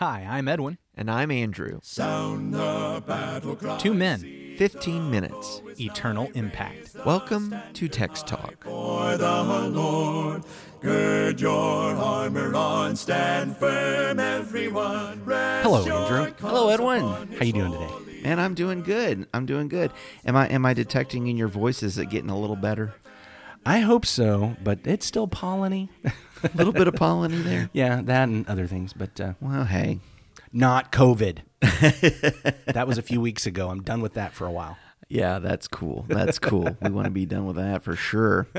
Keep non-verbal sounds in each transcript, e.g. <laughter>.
Hi, I'm Edwin. And I'm Andrew. Sound the battle cry. Two men, 15 minutes. eternal impact. Welcome to Text Talk. For the Lord, gird your armor on, stand firm, everyone. Rest Hello, Andrew. Hello, Edwin. How you doing today? Man, I'm doing good. I'm doing good. Am I am I detecting in your voice is it getting a little better? I hope so, but it's still polleny. <laughs> A <laughs> little bit of polleny there. yeah, that and other things, but uh, Well, hey. not COVID. <laughs> that was a few weeks ago. I'm done with that for a while. Yeah, that's cool. That's cool. we want to be done with that for sure. <laughs>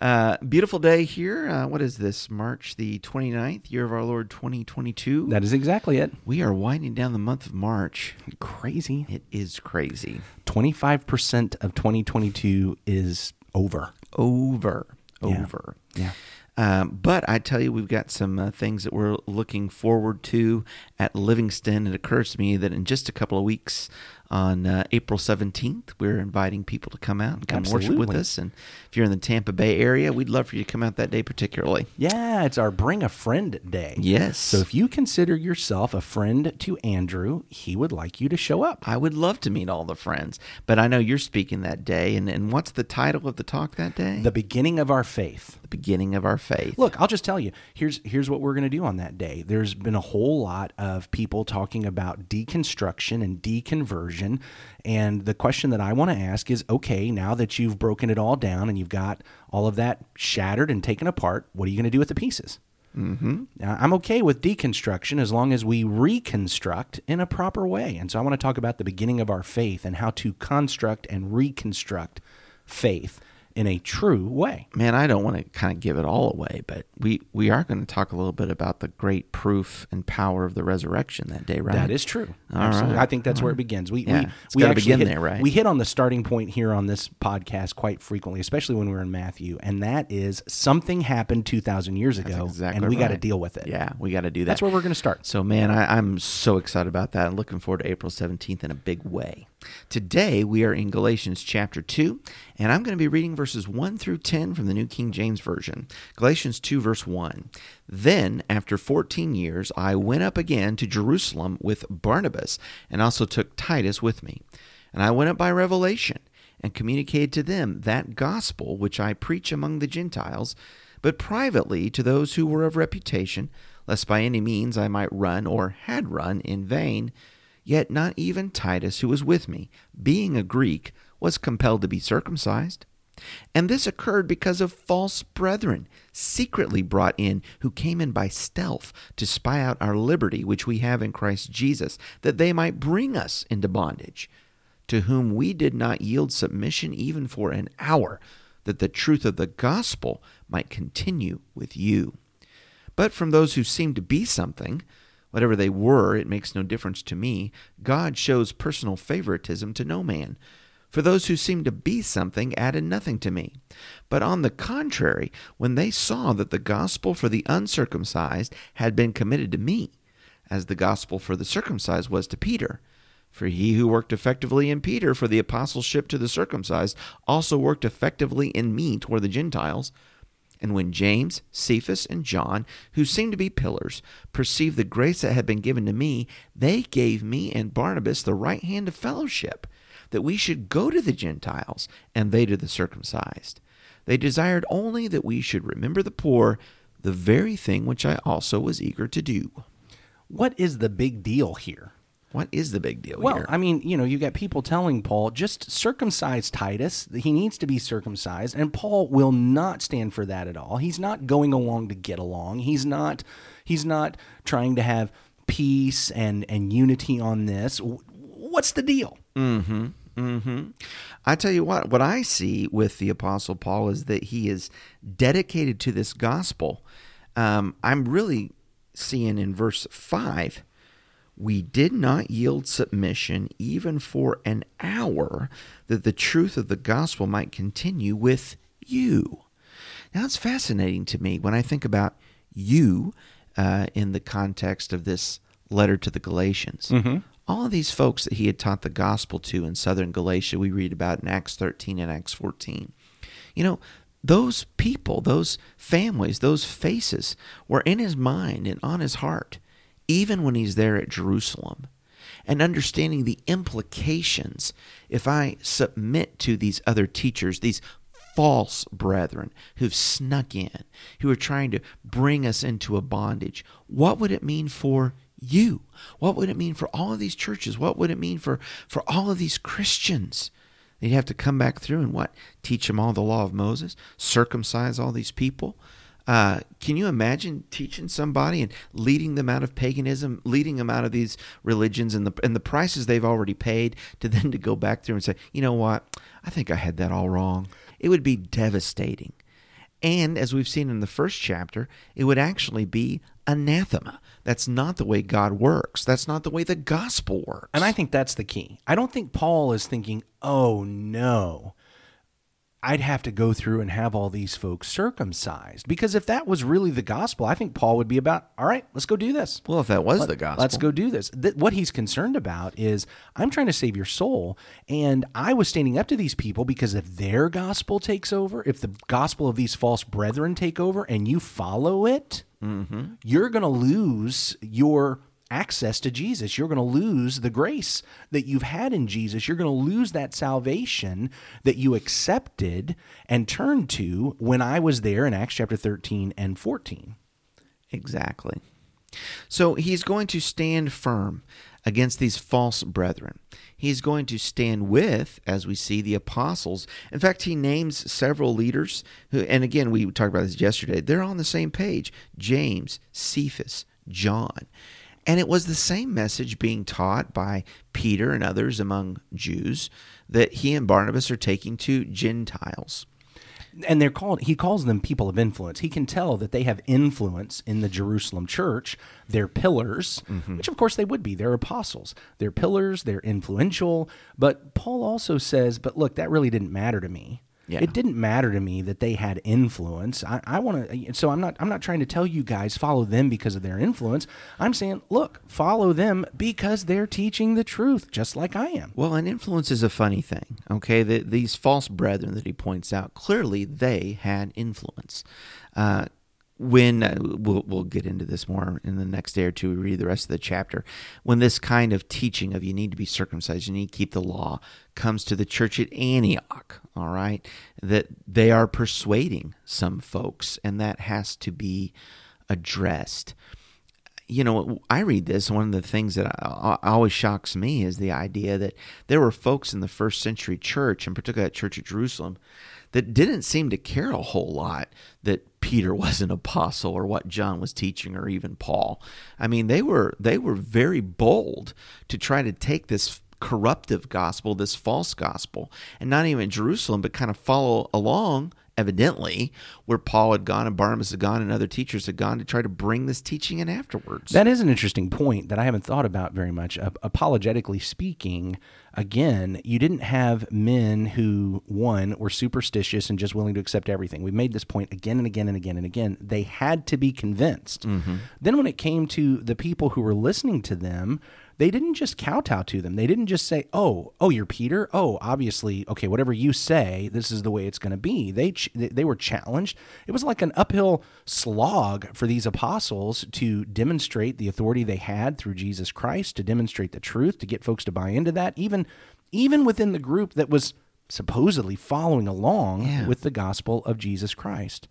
Uh, beautiful day here. Uh, what is this? March the 29th, year of our Lord 2022. That is exactly it. we are winding down the month of March. Crazy. It is crazy. 25% of 2022 is over. Over. Yeah. Over. Yeah. Um, but I tell you, we've got some uh, things that we're looking forward to at Livingston. It occurs to me that in just a couple of weeks, on uh, April 17th, we're inviting people to come out and come worship with us. And if you're in the Tampa Bay area, we'd love for you to come out that day particularly. Yeah, it's our Bring a Friend Day. Yes. So if you consider yourself a friend to Andrew, he would like you to show up. I would love to meet all the friends, but I know you're speaking that day. And, and what's the title of the talk that day? The beginning of our faith. the beginning of our faith. Look, I'll just tell you. Here's here's what we're going to do on that day. There's been a whole lot of people talking about deconstruction and deconversion, and the question that I want to ask is, okay, now that you've broken it all down and you've got all of that shattered and taken apart, what are you going to do with the pieces? Mm-hmm. I'm okay with deconstruction as long as we reconstruct in a proper way. And so I want to talk about the beginning of our faith and how to construct and reconstruct faith in a true way. Man, I don't want to kind of give it all away, but we, we are going to talk a little bit about the great proof and power of the resurrection that day, right? That is true. All Absolutely. right. I think that's where it begins. We Yeah, we, we begin hit, there, right? We hit on the starting point here on this podcast quite frequently, especially when we're in Matthew, and that is something happened two thousand years ago, exactly and we got to deal with it. Yeah, we got to do that. that's where we're going to start. So, man, I, I'm so excited about that and looking forward to April 17th in a big way. Today, we are in Galatians chapter 2, and I'm going to be reading verses 1 through 10 from the New King James Version. Galatians 2, verse 1. Then, after 14 years, I went up again to Jerusalem with Barnabas, and also took Titus with me. And I went up by revelation and communicated to them that gospel which I preach among the Gentiles, but privately to those who were of reputation, lest by any means I might run or had run in vain. Yet not even Titus, who was with me, being a Greek, was compelled to be circumcised. And this occurred because of false brethren, secretly brought in, who came in by stealth to spy out our liberty which we have in Christ Jesus, that they might bring us into bondage, to whom we did not yield submission even for an hour, that the truth of the gospel might continue with you. But from those who seemed to be something, whatever they were, it makes no difference to me. God shows personal favoritism to no man. For those who seemed to be something added nothing to me. But on the contrary, when they saw that the gospel for the uncircumcised had been committed to me, as the gospel for the circumcised was to Peter, for he who worked effectively in Peter for the apostleship to the circumcised also worked effectively in me toward the Gentiles. And when James, Cephas, and John, who seemed to be pillars, perceived the grace that had been given to me, they gave me and Barnabas the right hand of fellowship, that we should go to the Gentiles, and they to the circumcised. They desired only that we should remember the poor, the very thing which I also was eager to do. What is the big deal here? What is the big deal Well, here? I mean, you know, you got people telling Paul just circumcise Titus. He needs to be circumcised, and Paul will not stand for that at all. He's not going along to get along. He's not. He's not trying to have peace and and unity on this. What's the deal? Mm-hmm. Mm-hmm. I tell you what, what I see with the Apostle Paul is that he is dedicated to this gospel. Um, I'm really seeing in verse 5 we did not yield submission even for an hour that the truth of the gospel might continue with you. Now, it's fascinating to me when I think about you uh, in the context of this letter to the Galatians. All of these folks that he had taught the gospel to in southern Galatia, we read about in Acts 13 and Acts 14. You know, those people, those families, those faces were in his mind and on his heart even when he's there at Jerusalem, and understanding the implications if I submit to these other teachers, these false brethren who've snuck in, who are trying to bring us into a bondage. What would it mean for you? What would it mean for all of these churches? What would it mean for, for all of these Christians? They'd have to come back through and what? Teach them all the law of Moses, circumcise all these people. Uh, can you imagine teaching somebody and leading them out of paganism, leading them out of these religions and the and the prices they've already paid to <laughs> then to go back through and say, you know what? I think I had that all wrong. It would be devastating. And as we've seen in the first chapter, it would actually be anathema. That's not the way God works. That's not the way the gospel works. And I think that's the key. I don't think Paul is thinking, oh no, I'd have to go through and have all these folks circumcised. Because if that was really the gospel, I think Paul would be about, all right, let's go do this. well, if that was the gospel, Let's go do this. Th- what he's concerned about is I'm trying to save your soul. And I was standing up to these people because if their gospel takes over, if the gospel of these false brethren take over and you follow it, mm-hmm. you're going to lose your access to Jesus. You're going to lose the grace that you've had in Jesus. You're going to lose that salvation that you accepted and turned to when I was there in Acts chapter 13 and 14. Exactly. So he's going to stand firm against these false brethren. He's going to stand with, as we see, the apostles. In fact, he names several leaders who, and again, we talked about this yesterday, they're on the same page James, Cephas, John. And it was the same message being taught by Peter and others among Jews that he and Barnabas are taking to Gentiles. and they're called he calls them people of influence. He can tell that they have influence in the jerusalem church. They're pillars mm-hmm. which of course they would be. They're apostles. They're pillars. They're influential. But paul also says but look that really didn't matter to me Yeah. it didn't matter to me that they had influence i, I want to so i'm not i'm not trying to tell you guys follow them because of their influence i'm saying look follow them because they're teaching the truth just like i am Well, and influence is a funny thing, okay? The, these false brethren that he points out, clearly they had influence. Uh, when uh, we'll, we'll get into this more in the next day or two, we read the rest of the chapter. When this kind of teaching of you need to be circumcised, you need to keep the law, comes to the church at Antioch, all right, that they are persuading some folks, and that has to be addressed you know, I read this. One of the things that always shocks me is the idea that there were folks in the first century church, and particularly that church of Jerusalem, that didn't seem to care a whole lot that Peter <laughs> was an apostle or what John was teaching or even Paul. I mean, they were they were very bold to try to take this corruptive gospel, this false gospel, and not even Jerusalem, but kind of follow along evidently, where Paul had gone and Barnabas had gone and other teachers had gone to try to bring this teaching in afterwards. That is an interesting point that I haven't thought about very much. Uh, apologetically speaking, again, you didn't have men who, one, were superstitious and just willing to accept everything. We've made this point again and again and again and again. They had to be convinced. Mm-hmm. Then, when it came to the people who were listening to them, they didn't just kowtow to them. They didn't just say, "Oh, oh, you're Peter. Oh, obviously, okay, whatever you say, this is the way it's going to be." They ch- they were challenged. It was like an uphill slog for these apostles to demonstrate the authority they had through Jesus Christ, to demonstrate the truth, to get folks to buy into that, even even within the group that was supposedly following along Yeah. with the gospel of Jesus Christ.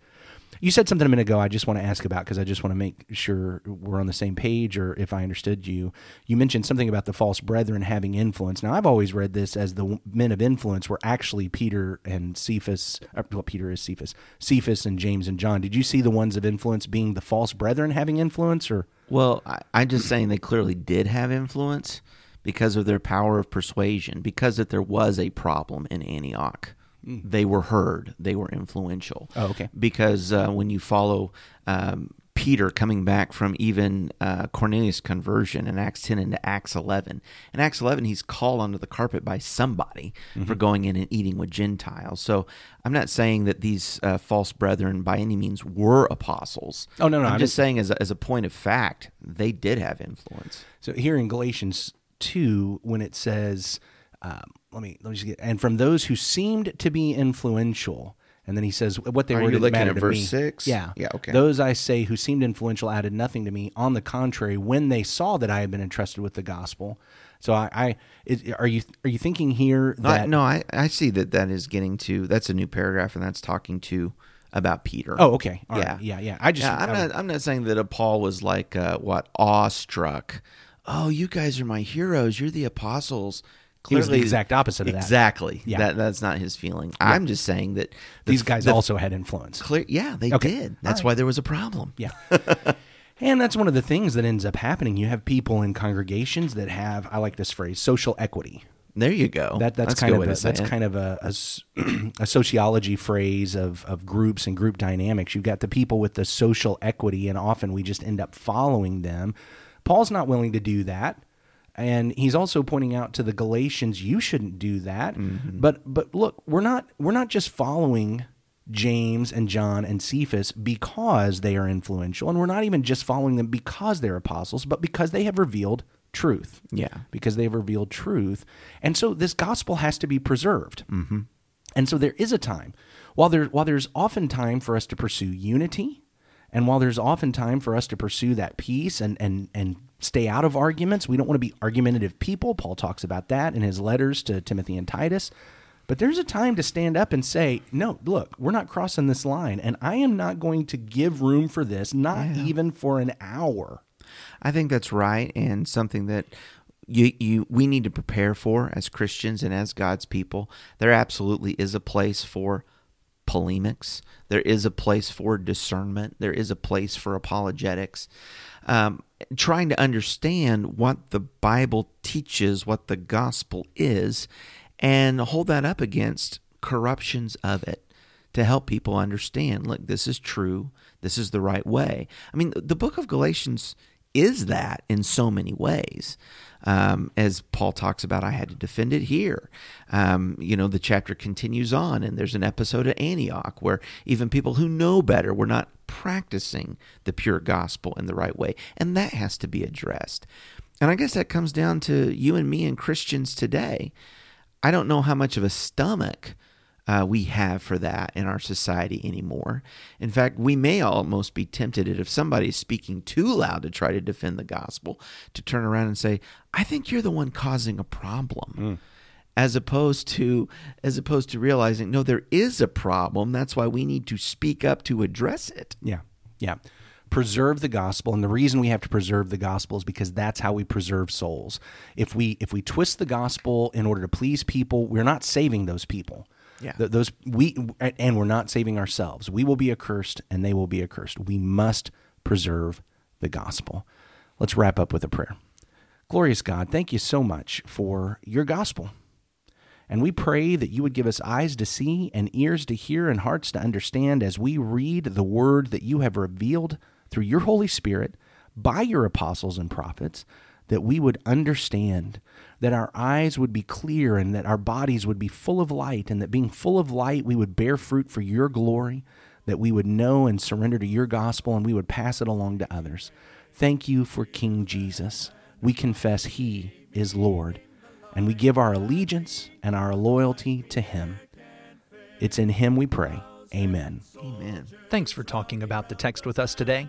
You said something a minute ago I just want to ask about because I just want to make sure we're on the same page or if I understood you. You mentioned something about the false brethren having influence. Now, I've always read this as the men of influence were actually Peter and Cephas. uh, Well, Peter is Cephas. Cephas and James and John. Did you see the ones of influence being the false brethren having influence or? Well, I, I'm just saying they clearly did have influence because of their power of persuasion, because that there was a problem in Antioch. They were heard. They were influential. Oh, okay. Because uh, when you follow um, Peter coming back from even uh, Cornelius' conversion in Acts 10 into Acts 11, in Acts 11, he's called onto the carpet by somebody Mm-hmm. for going in and eating with Gentiles. So I'm not saying that these uh, false brethren by any means were apostles. Oh, no, no, I'm I just saying as a, as a point of fact, they did have influence. So here in Galatians two, when it says, um, "Let me let me just get," and from those who seemed to be influential And then he says, "What they Are were you looking at verse me." six? Yeah, Yeah, okay. Those I say who seemed influential added nothing to me. On the contrary, when they saw that I had been entrusted with the gospel, so I, I it, are you are you thinking here I, that no, I, I see that that is getting to that's a new paragraph, and that's talking to about Peter. Oh, okay. All yeah, right. Yeah, yeah. I just yeah, I'm I- not I'm not saying that uh, Paul was like uh, what awestruck. Oh, you guys are my heroes. You're the apostles. He was the exact opposite of that. Exactly. Yeah. That that's not his feeling. I'm just saying that the- these guys the also had influence. clear. Yeah, they Okay. did. That's right. why there was a problem. Yeah. <laughs> and that's one of the things that ends up happening. You have people in congregations that have, I like this phrase, social equity. There you go. That that's, a kind of a, that's it. kind of a, a <clears throat> a sociology phrase of of groups and group dynamics. You've got the people with the social equity, and often we just end up following them. Paul's not willing to do that, and he's also pointing out to the Galatians, you shouldn't do that. Mm-hmm. But but look, we're not we're not just following James and John and Cephas because they are influential, and we're not even just following them because they're apostles, but because they have revealed truth Yeah. because they've revealed truth. And so this gospel has to be preserved. Mm-hmm. And so there is a time. While, there, while there's often time for us to pursue unity, and while there's often time for us to pursue that peace and, and, and stay out of arguments, we don't want to be argumentative people. Paul talks about that in his letters to Timothy and Titus. But there's a time to stand up and say, no, look, we're not crossing this line, and I am not going to give room for this, not even for an hour. I think that's right, and something that you you we need to prepare for as Christians and as God's people. There absolutely is a place for polemics. There is a place for discernment. There is a place for apologetics. Um, trying to understand what the Bible teaches, what the gospel is, and hold that up against corruptions of it to help people understand look this is true this is the right way i mean the book of galatians is that in so many ways. Um, as paul talks about i had to defend it here. Um, you know the chapter continues on and there's an episode at antioch where even people who know better were not practicing the pure gospel in the right way and that has to be addressed. And i guess that comes down to you and me and christians today. I don't know how much of a stomach uh, we have for that in our society anymore. In fact, we may almost be tempted if somebody is speaking too loud to try to defend the gospel to turn around and say, "I think you're the one causing a problem." As opposed to as opposed to realizing no there is a problem that's why we need to speak up to address it. Yeah. Yeah. Preserve the gospel, and the reason we have to preserve the gospel is because that's how we preserve souls. If we if we twist the gospel in order to please people, we're not saving those people. Yeah. Th- those we and we're not saving ourselves. We will be accursed, and they will be accursed. We must preserve the gospel. Let's wrap up with a prayer. Glorious God, thank you so much for your gospel. And we pray that you would give us eyes to see and ears to hear and hearts to understand as we read the word that you have revealed through your Holy Spirit by your apostles and prophets, that we would understand, that our eyes would be clear and that our bodies would be full of light, and that being full of light, we would bear fruit for your glory, that we would know and surrender to your gospel and we would pass it along to others. Thank you for King Jesus. We confess he is Lord and we give our allegiance and our loyalty to Him. It's in Him we pray. Amen. Amen. Thanks for talking about the text with us today.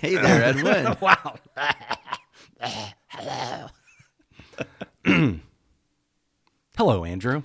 Hey there, Edwin. <laughs> Wow. Hello, <clears throat> Hello, Andrew.